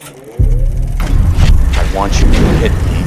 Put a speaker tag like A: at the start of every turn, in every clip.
A: I want you to hit me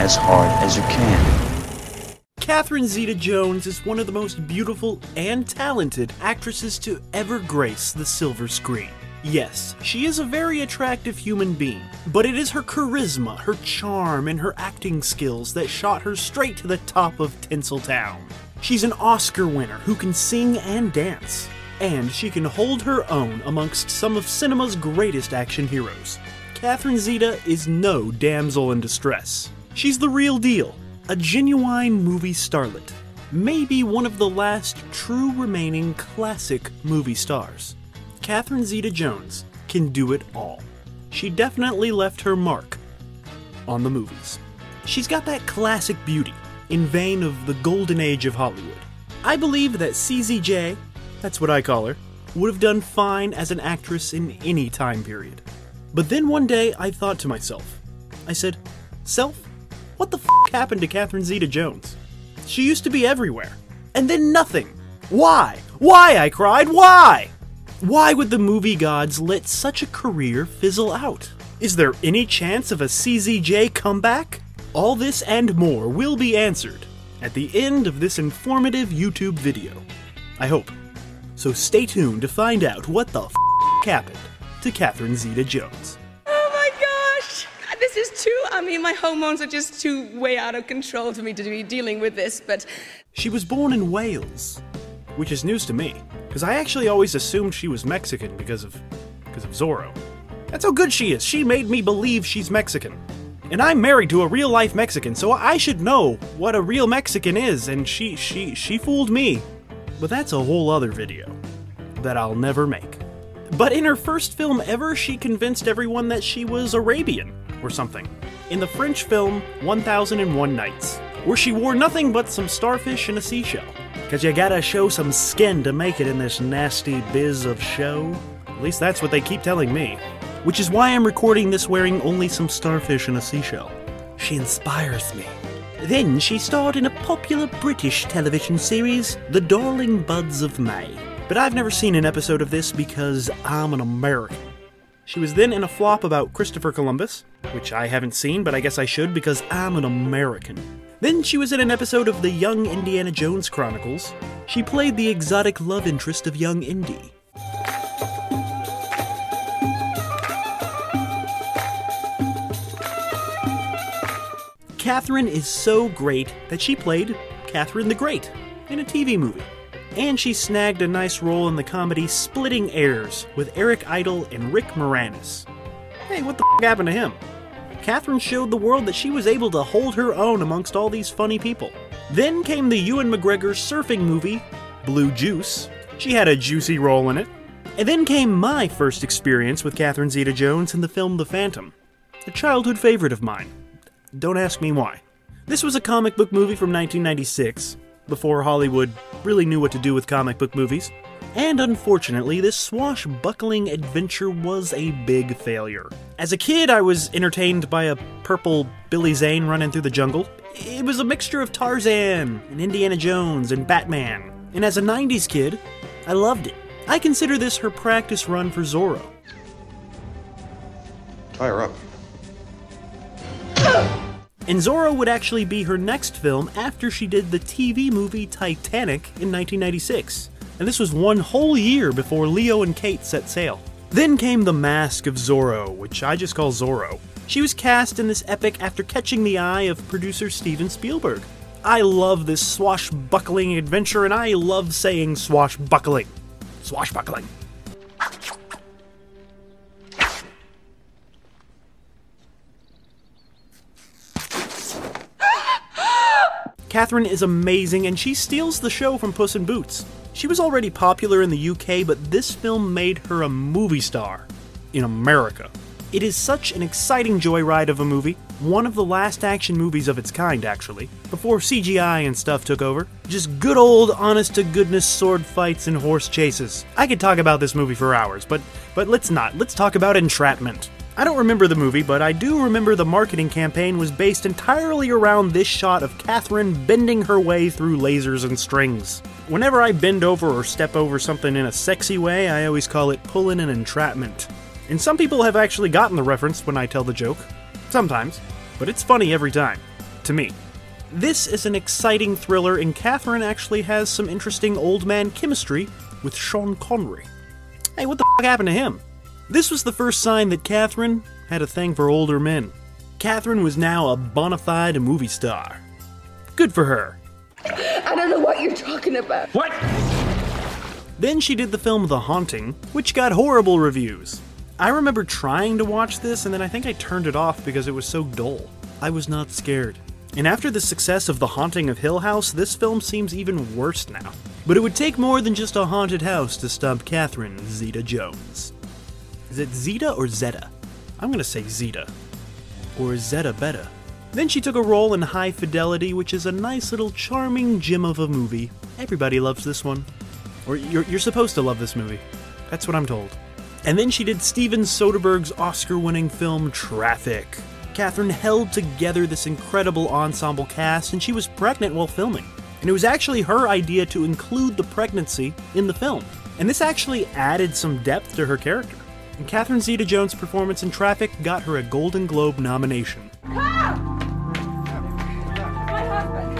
A: as hard as you can.
B: Catherine Zeta Jones is one of the most beautiful and talented actresses to ever grace the silver screen. Yes, she is a very attractive human being, but it is her charisma, her charm, and her acting skills that shot her straight to the top of Tinseltown. She's an Oscar winner who can sing and dance, and she can hold her own amongst some of cinema's greatest action heroes. Catherine Zeta is no damsel in distress. She's the real deal, a genuine movie starlet. Maybe one of the last true remaining classic movie stars. Catherine Zeta Jones can do it all. She definitely left her mark on the movies. She's got that classic beauty, in vein of the golden age of Hollywood. I believe that CZJ, that's what I call her, would have done fine as an actress in any time period. But then one day I thought to myself, I said, Self, what the f happened to Catherine Zeta Jones? She used to be everywhere. And then nothing. Why? Why? I cried. Why? Why would the movie gods let such a career fizzle out? Is there any chance of a CZJ comeback? All this and more will be answered at the end of this informative YouTube video. I hope. So stay tuned to find out what the f happened to Catherine Zeta Jones.
C: Oh my gosh! This is too. I mean, my hormones are just too way out of control for me to be dealing with this, but.
B: She was born in Wales, which is news to me, because I actually always assumed she was Mexican because of because of Zorro. That's how good she is. She made me believe she's Mexican. And I'm married to a real life Mexican, so I should know what a real Mexican is, and she she she fooled me. But that's a whole other video that I'll never make. But in her first film ever, she convinced everyone that she was Arabian or something. In the French film 1001 Nights, where she wore nothing but some starfish and a seashell. Cause you gotta show some skin to make it in this nasty biz of show. At least that's what they keep telling me. Which is why I'm recording this wearing only some starfish and a seashell. She inspires me. Then she starred in a popular British television series, The Darling Buds of May. But I've never seen an episode of this because I'm an American. She was then in a flop about Christopher Columbus, which I haven't seen, but I guess I should because I'm an American. Then she was in an episode of the Young Indiana Jones Chronicles. She played the exotic love interest of young Indy. Catherine is so great that she played Catherine the Great in a TV movie. And she snagged a nice role in the comedy Splitting Heirs with Eric Idle and Rick Moranis. Hey, what the f happened to him? Catherine showed the world that she was able to hold her own amongst all these funny people. Then came the Ewan McGregor surfing movie, Blue Juice. She had a juicy role in it. And then came my first experience with Catherine Zeta Jones in the film The Phantom, a childhood favorite of mine. Don't ask me why. This was a comic book movie from 1996, before Hollywood really knew what to do with comic book movies. And unfortunately, this swashbuckling adventure was a big failure. As a kid, I was entertained by a purple Billy Zane running through the jungle. It was a mixture of Tarzan, and Indiana Jones, and Batman. And as a 90s kid, I loved it. I consider this her practice run for Zorro.
D: Tie her up.
B: And Zorro would actually be her next film after she did the TV movie Titanic in 1996. And this was one whole year before Leo and Kate set sail. Then came The Mask of Zorro, which I just call Zorro. She was cast in this epic after catching the eye of producer Steven Spielberg. I love this swashbuckling adventure, and I love saying swashbuckling. Swashbuckling. Catherine is amazing and she steals the show from Puss in Boots. She was already popular in the UK, but this film made her a movie star in America. It is such an exciting joyride of a movie, one of the last action movies of its kind, actually, before CGI and stuff took over. Just good old, honest to goodness sword fights and horse chases. I could talk about this movie for hours, but but let's not. Let's talk about Entrapment. I don't remember the movie, but I do remember the marketing campaign was based entirely around this shot of Catherine bending her way through lasers and strings. Whenever I bend over or step over something in a sexy way, I always call it pulling an entrapment. And some people have actually gotten the reference when I tell the joke. Sometimes. But it's funny every time. To me. This is an exciting thriller, and Catherine actually has some interesting old man chemistry with Sean Connery. Hey, what the f happened to him? This was the first sign that Catherine had a thing for older men. Catherine was now a bona fide movie star. Good for her.
C: I don't know what you're talking about.
B: What? Then she did the film The Haunting, which got horrible reviews. I remember trying to watch this, and then I think I turned it off because it was so dull. I was not scared. And after the success of The Haunting of Hill House, this film seems even worse now. But it would take more than just a haunted house to stump Catherine Zeta Jones. Is it Zeta or Zeta? I'm gonna say Zeta. Or Zeta Beta. Then she took a role in High Fidelity, which is a nice little charming gem of a movie. Everybody loves this one. Or you're, you're supposed to love this movie. That's what I'm told. And then she did Steven Soderbergh's Oscar winning film Traffic. Catherine held together this incredible ensemble cast, and she was pregnant while filming. And it was actually her idea to include the pregnancy in the film. And this actually added some depth to her character. And Catherine Zeta Jones' performance in Traffic got her a Golden Globe nomination.
C: Carl! My husband!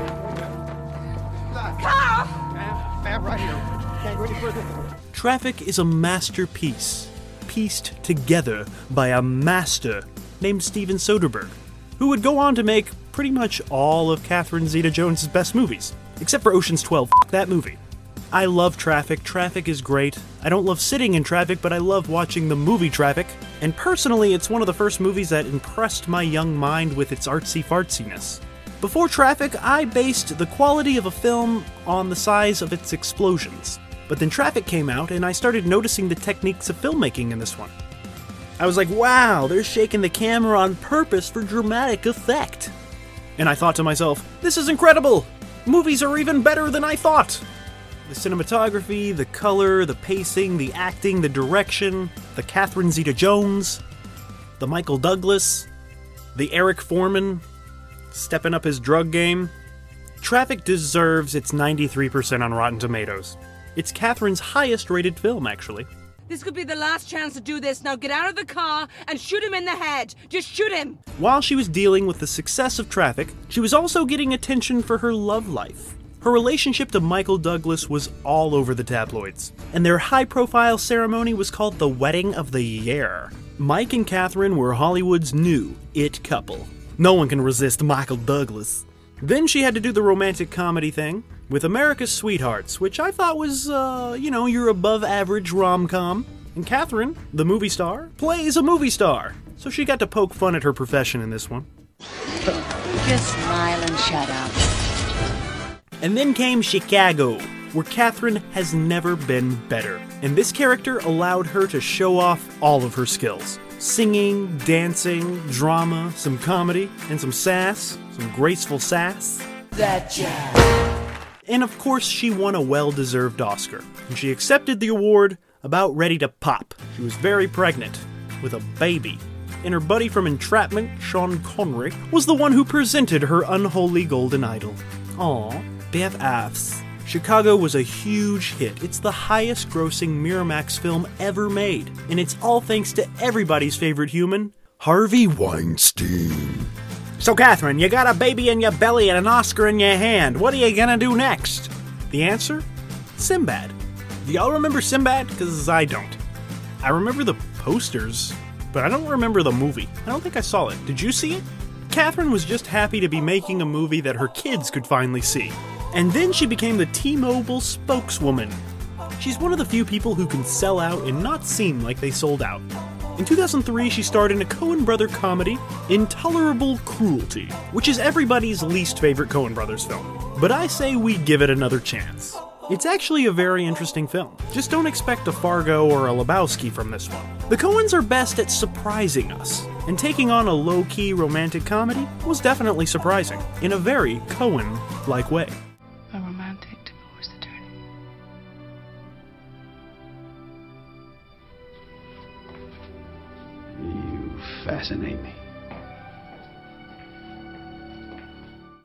C: Carl!
D: Ma'am, right here. Can't go any further.
B: Traffic is a masterpiece, pieced together by a master named Steven Soderbergh, who would go on to make pretty much all of Catherine Zeta Jones' best movies, except for Ocean's 12. F- that movie. I love Traffic. Traffic is great. I don't love sitting in traffic, but I love watching the movie Traffic. And personally, it's one of the first movies that impressed my young mind with its artsy fartsiness. Before Traffic, I based the quality of a film on the size of its explosions. But then Traffic came out, and I started noticing the techniques of filmmaking in this one. I was like, wow, they're shaking the camera on purpose for dramatic effect. And I thought to myself, this is incredible! Movies are even better than I thought! The cinematography, the color, the pacing, the acting, the direction, the Catherine Zeta Jones, the Michael Douglas, the Eric Forman stepping up his drug game. Traffic deserves its 93% on Rotten Tomatoes. It's Catherine's highest rated film, actually.
E: This could be the last chance to do this. Now get out of the car and shoot him in the head. Just shoot him.
B: While she was dealing with the success of Traffic, she was also getting attention for her love life. Her relationship to Michael Douglas was all over the tabloids, and their high profile ceremony was called the Wedding of the Year. Mike and Catherine were Hollywood's new it couple. No one can resist Michael Douglas. Then she had to do the romantic comedy thing with America's Sweethearts, which I thought was, uh, you know, your above average rom com. And Catherine, the movie star, plays a movie star, so she got to poke fun at her profession in this one.
F: Just smile and shut up.
B: And then came Chicago, where Catherine has never been better. And this character allowed her to show off all of her skills singing, dancing, drama, some comedy, and some sass, some graceful sass.
F: That jazz.
B: And of course, she won a well deserved Oscar. And she accepted the award about ready to pop. She was very pregnant, with a baby. And her buddy from Entrapment, Sean Connery, was the one who presented her unholy golden idol. Aw, BFFs. Chicago was a huge hit. It's the highest grossing Miramax film ever made. And it's all thanks to everybody's favorite human, Harvey Weinstein. So, Catherine, you got a baby in your belly and an Oscar in your hand. What are you gonna do next? The answer? Sinbad. Do y'all remember Sinbad? Because I don't. I remember the posters, but I don't remember the movie. I don't think I saw it. Did you see it? Catherine was just happy to be making a movie that her kids could finally see. And then she became the T Mobile spokeswoman. She's one of the few people who can sell out and not seem like they sold out. In 2003, she starred in a Coen brother comedy, Intolerable Cruelty, which is everybody's least favorite Coen brothers film. But I say we give it another chance. It's actually a very interesting film. Just don't expect a Fargo or a Lebowski from this one. The Coens are best at surprising us, and taking on a low key romantic comedy was definitely surprising, in a very Coen like way.
G: Fascinate me.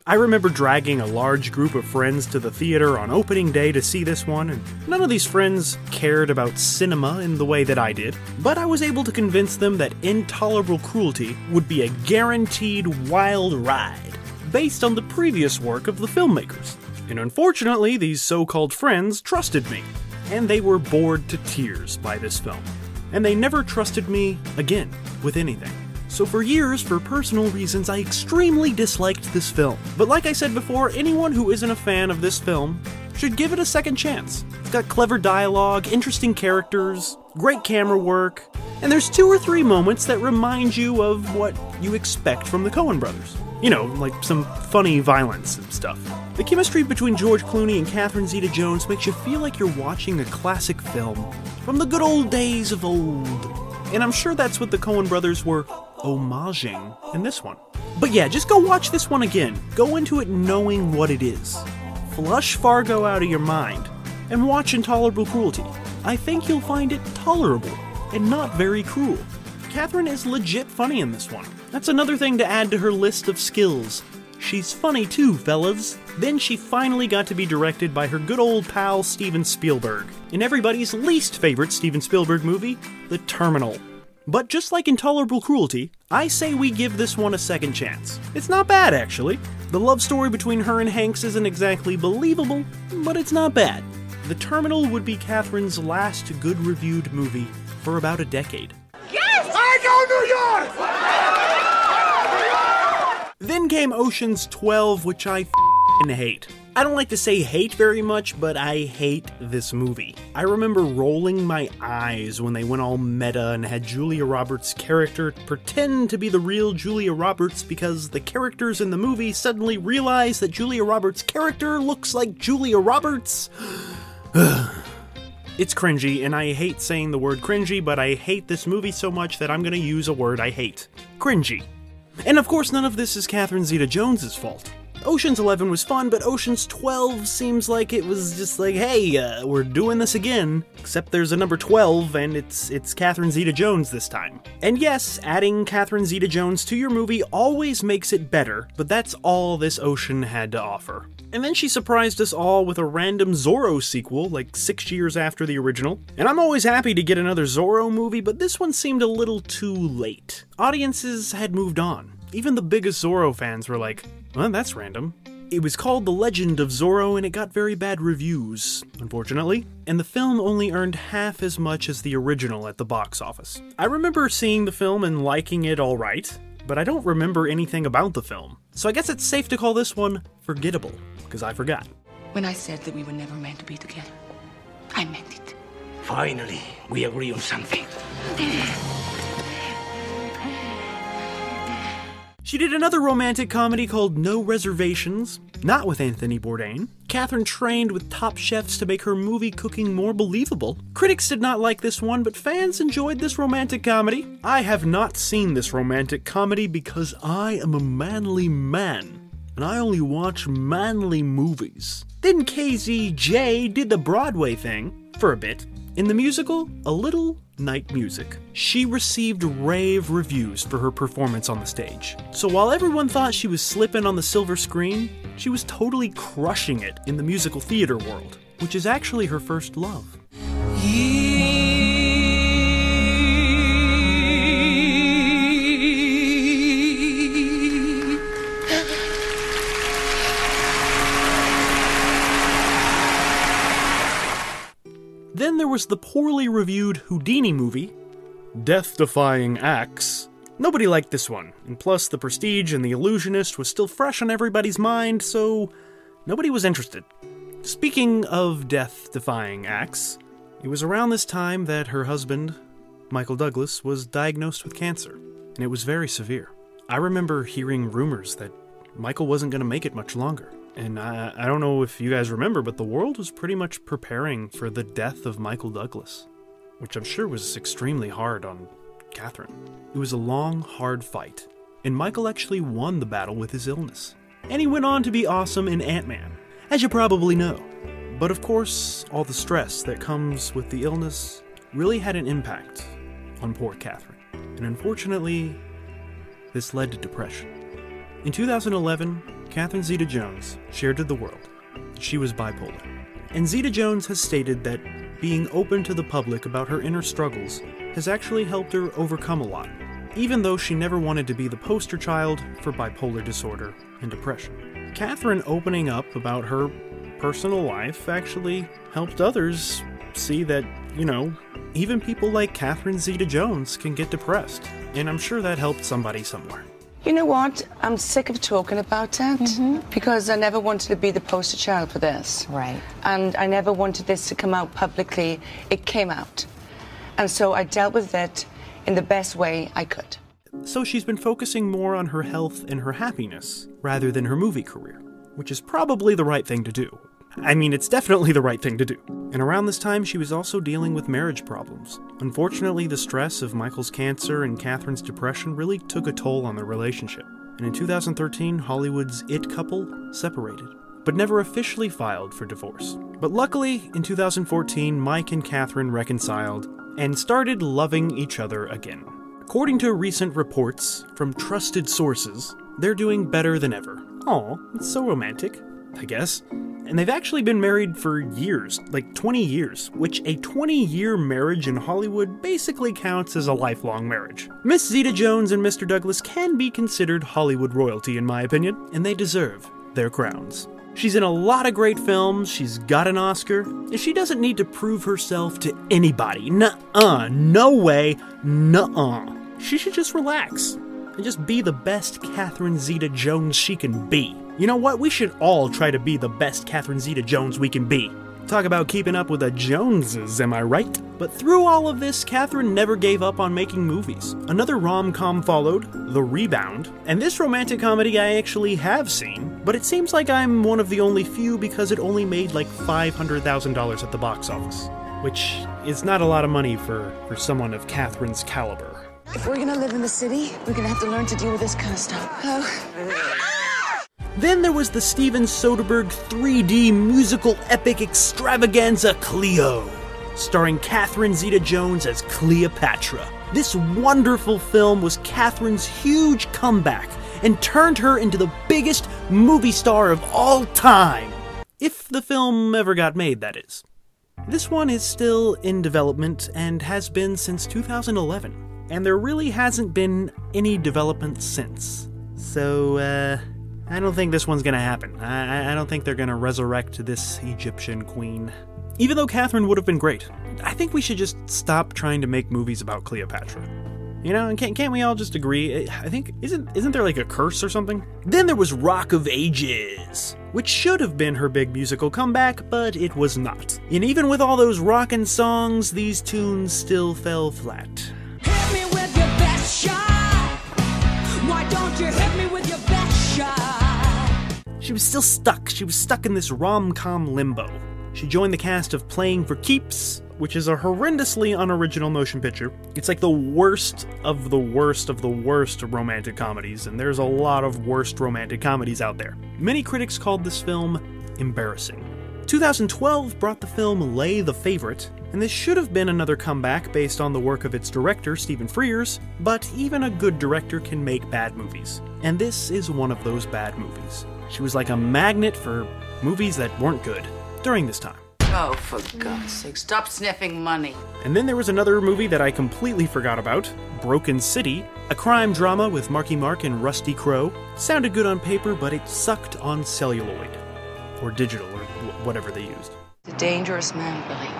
B: I remember dragging a large group of friends to the theater on opening day to see this one, and none of these friends cared about cinema in the way that I did, but I was able to convince them that Intolerable Cruelty would be a guaranteed wild ride, based on the previous work of the filmmakers. And unfortunately, these so called friends trusted me, and they were bored to tears by this film. And they never trusted me again with anything. So for years, for personal reasons, I extremely disliked this film. But like I said before, anyone who isn't a fan of this film should give it a second chance. It's got clever dialogue, interesting characters, great camera work, and there's two or three moments that remind you of what you expect from the Coen brothers. You know, like some funny violence and stuff. The chemistry between George Clooney and Catherine Zeta Jones makes you feel like you're watching a classic film from the good old days of old. And I'm sure that's what the Coen brothers were homaging in this one. But yeah, just go watch this one again. Go into it knowing what it is. Flush Fargo out of your mind and watch Intolerable Cruelty. I think you'll find it tolerable and not very cruel. Catherine is legit funny in this one. That's another thing to add to her list of skills. She's funny too, fellas. Then she finally got to be directed by her good old pal Steven Spielberg in everybody's least favorite Steven Spielberg movie, The Terminal. But just like Intolerable Cruelty, I say we give this one a second chance. It's not bad, actually. The love story between her and Hanks isn't exactly believable, but it's not bad. The Terminal would be Catherine's last good reviewed movie for about a decade. Yes! I know New York! Then came Ocean's 12, which I fing hate. I don't like to say hate very much, but I hate this movie. I remember rolling my eyes when they went all meta and had Julia Roberts' character pretend to be the real Julia Roberts because the characters in the movie suddenly realize that Julia Roberts' character looks like Julia Roberts. It's cringy, and I hate saying the word cringy, but I hate this movie so much that I'm gonna use a word I hate. Cringy. And of course, none of this is Catherine Zeta Jones's fault. Ocean's 11 was fun, but Ocean's 12 seems like it was just like, hey, uh, we're doing this again. Except there's a number 12, and it's it's Catherine Zeta-Jones this time. And yes, adding Catherine Zeta-Jones to your movie always makes it better, but that's all this Ocean had to offer. And then she surprised us all with a random Zorro sequel, like six years after the original. And I'm always happy to get another Zorro movie, but this one seemed a little too late. Audiences had moved on. Even the biggest Zorro fans were like, well, that's random. It was called The Legend of Zorro and it got very bad reviews, unfortunately, and the film only earned half as much as the original at the box office. I remember seeing the film and liking it alright, but I don't remember anything about the film. So I guess it's safe to call this one forgettable, because I forgot.
F: When I said that we were never meant to be together, I meant it.
G: Finally, we agree on something.
B: She did another romantic comedy called No Reservations, not with Anthony Bourdain. Catherine trained with top chefs to make her movie cooking more believable. Critics did not like this one, but fans enjoyed this romantic comedy. I have not seen this romantic comedy because I am a manly man, and I only watch manly movies. Then KZJ did the Broadway thing for a bit. In the musical, A Little Night Music, she received rave reviews for her performance on the stage. So while everyone thought she was slipping on the silver screen, she was totally crushing it in the musical theater world, which is actually her first love. Then was the poorly reviewed Houdini movie, Death Defying Acts. Nobody liked this one, and plus the Prestige and the Illusionist was still fresh on everybody's mind, so nobody was interested. Speaking of death defying acts, it was around this time that her husband, Michael Douglas, was diagnosed with cancer, and it was very severe. I remember hearing rumors that Michael wasn't going to make it much longer. And I, I don't know if you guys remember, but the world was pretty much preparing for the death of Michael Douglas, which I'm sure was extremely hard on Catherine. It was a long, hard fight, and Michael actually won the battle with his illness. And he went on to be awesome in Ant Man, as you probably know. But of course, all the stress that comes with the illness really had an impact on poor Catherine. And unfortunately, this led to depression. In 2011, Catherine Zeta Jones shared to the world she was bipolar. And Zeta Jones has stated that being open to the public about her inner struggles has actually helped her overcome a lot, even though she never wanted to be the poster child for bipolar disorder and depression. Catherine opening up about her personal life actually helped others see that, you know, even people like Catherine Zeta Jones can get depressed. And I'm sure that helped somebody somewhere.
H: You know what? I'm sick of talking about that mm-hmm. because I never wanted to be the poster child for this.
I: Right.
H: And I never wanted this to come out publicly. It came out. And so I dealt with it in the best way I could.
B: So she's been focusing more on her health and her happiness rather than her movie career, which is probably the right thing to do. I mean, it's definitely the right thing to do. And around this time, she was also dealing with marriage problems. Unfortunately, the stress of Michael's cancer and Catherine's depression really took a toll on their relationship. And in 2013, Hollywood's It couple separated, but never officially filed for divorce. But luckily, in 2014, Mike and Catherine reconciled and started loving each other again. According to recent reports from trusted sources, they're doing better than ever. Aw, it's so romantic, I guess. And they've actually been married for years, like 20 years, which a 20 year marriage in Hollywood basically counts as a lifelong marriage. Miss Zeta Jones and Mr. Douglas can be considered Hollywood royalty, in my opinion, and they deserve their crowns. She's in a lot of great films, she's got an Oscar, and she doesn't need to prove herself to anybody. Nuh-uh, no way, nuh-uh. She should just relax and just be the best Catherine Zeta Jones she can be. You know what? We should all try to be the best Catherine Zeta Jones we can be. Talk about keeping up with the Joneses, am I right? But through all of this, Catherine never gave up on making movies. Another rom com followed, The Rebound, and this romantic comedy I actually have seen, but it seems like I'm one of the only few because it only made like $500,000 at the box office, which is not a lot of money for, for someone of Catherine's caliber.
J: If we're gonna live in the city, we're gonna have to learn to deal with this kind of stuff. Oh.
B: Then there was the Steven Soderbergh 3D musical epic extravaganza Cleo, starring Catherine Zeta Jones as Cleopatra. This wonderful film was Catherine's huge comeback and turned her into the biggest movie star of all time. If the film ever got made, that is. This one is still in development and has been since 2011, and there really hasn't been any development since. So, uh, I don't think this one's gonna happen. I, I don't think they're gonna resurrect this Egyptian queen. Even though Catherine would have been great, I think we should just stop trying to make movies about Cleopatra. You know, can't, can't we all just agree? I think isn't isn't there like a curse or something? Then there was Rock of Ages, which should have been her big musical comeback, but it was not. And even with all those rockin' songs, these tunes still fell flat. She was still stuck. She was stuck in this rom com limbo. She joined the cast of Playing for Keeps, which is a horrendously unoriginal motion picture. It's like the worst of the worst of the worst romantic comedies, and there's a lot of worst romantic comedies out there. Many critics called this film embarrassing. 2012 brought the film Lay the Favorite, and this should have been another comeback based on the work of its director, Stephen Frears, but even a good director can make bad movies. And this is one of those bad movies. She was like a magnet for movies that weren't good during this time.
F: Oh, for God's sake, stop sniffing money.
B: And then there was another movie that I completely forgot about Broken City, a crime drama with Marky Mark and Rusty Crowe. Sounded good on paper, but it sucked on celluloid. Or digital, or whatever they used.
H: A dangerous man, Billy.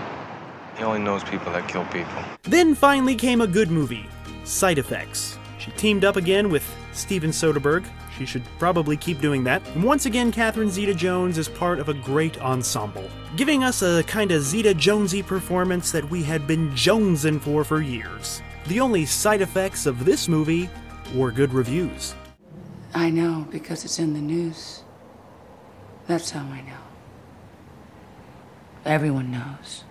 K: He only knows people that kill people.
B: Then finally came a good movie Side Effects. She teamed up again with Steven Soderbergh. She should probably keep doing that. And once again, Catherine Zeta Jones is part of a great ensemble, giving us a kind of Zeta Jonesy performance that we had been jonesing for for years. The only side effects of this movie were good reviews.
F: I know because it's in the news. That's how I know. Everyone knows.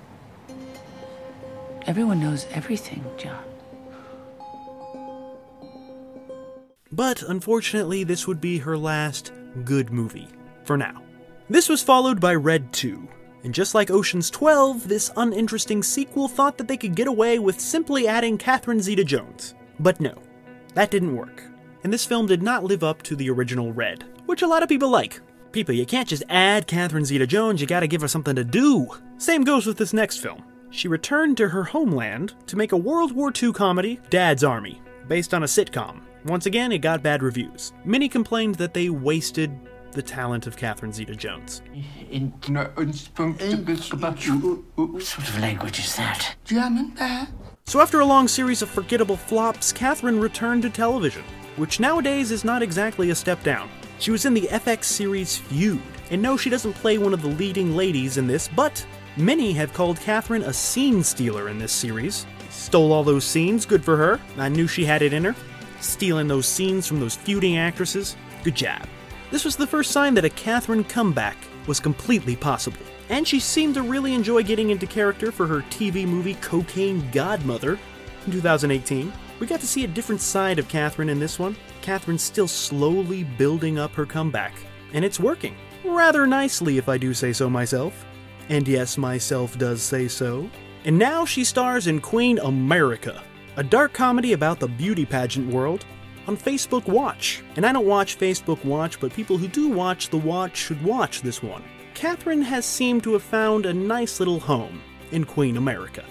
F: Everyone knows everything, John.
B: But unfortunately, this would be her last good movie, for now. This was followed by Red 2, and just like Ocean's 12, this uninteresting sequel thought that they could get away with simply adding Catherine Zeta Jones. But no, that didn't work. And this film did not live up to the original Red, which a lot of people like. People, you can't just add Catherine Zeta Jones, you gotta give her something to do. Same goes with this next film. She returned to her homeland to make a World War II comedy, Dad's Army, based on a sitcom. Once again, it got bad reviews. Many complained that they wasted the talent of Catherine Zeta Jones.
I: What sort of language is that?
J: German?
B: So, after a long series of forgettable flops, Catherine returned to television, which nowadays is not exactly a step down. She was in the FX series Feud, and no, she doesn't play one of the leading ladies in this, but many have called Catherine a scene stealer in this series. Stole all those scenes, good for her. I knew she had it in her. Stealing those scenes from those feuding actresses, good job. This was the first sign that a Catherine comeback was completely possible. And she seemed to really enjoy getting into character for her TV movie Cocaine Godmother in 2018. We got to see a different side of Catherine in this one. Catherine's still slowly building up her comeback, and it's working. Rather nicely, if I do say so myself. And yes, myself does say so. And now she stars in Queen America, a dark comedy about the beauty pageant world on Facebook Watch. And I don't watch Facebook Watch, but people who do watch the Watch should watch this one. Catherine has seemed to have found a nice little home in Queen America.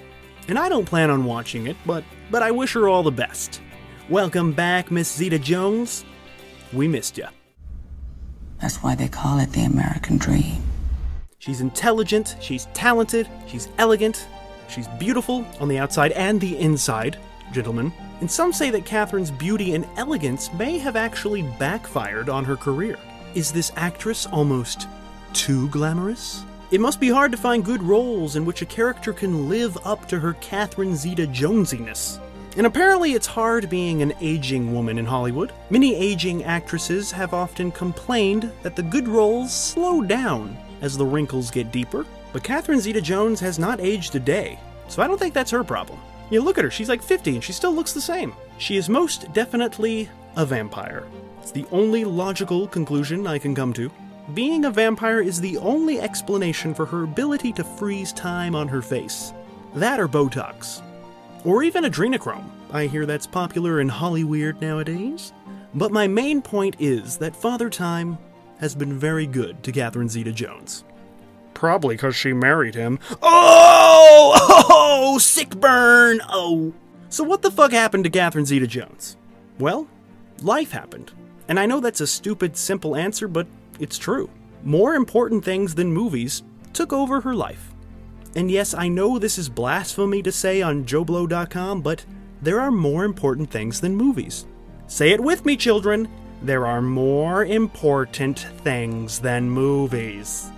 B: And I don't plan on watching it, but but I wish her all the best. Welcome back, Miss Zeta Jones. We missed you.
F: That's why they call it the American dream.
B: She's intelligent, she's talented, she's elegant, she's beautiful on the outside and the inside, gentlemen. And some say that Catherine's beauty and elegance may have actually backfired on her career. Is this actress almost too glamorous? It must be hard to find good roles in which a character can live up to her Catherine Zeta Jonesiness. And apparently, it's hard being an aging woman in Hollywood. Many aging actresses have often complained that the good roles slow down as the wrinkles get deeper. But Catherine Zeta Jones has not aged a day, so I don't think that's her problem. You look at her, she's like 50 and she still looks the same. She is most definitely a vampire. It's the only logical conclusion I can come to. Being a vampire is the only explanation for her ability to freeze time on her face. That or Botox. Or even adrenochrome. I hear that's popular in Hollyweird nowadays. But my main point is that Father Time has been very good to Catherine Zeta Jones. Probably because she married him. Oh! Oh! Sick burn! Oh! So, what the fuck happened to Catherine Zeta Jones? Well, life happened. And I know that's a stupid, simple answer, but it's true. More important things than movies took over her life. And yes, I know this is blasphemy to say on JoBlo.com, but there are more important things than movies. Say it with me, children. There are more important things than movies.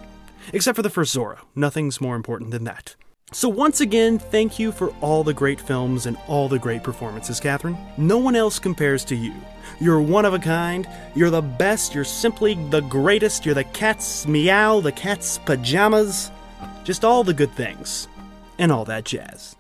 B: Except for the first Zorro. Nothing's more important than that. So, once again, thank you for all the great films and all the great performances, Catherine. No one else compares to you. You're one of a kind. You're the best. You're simply the greatest. You're the cat's meow, the cat's pajamas. Just all the good things. And all that jazz.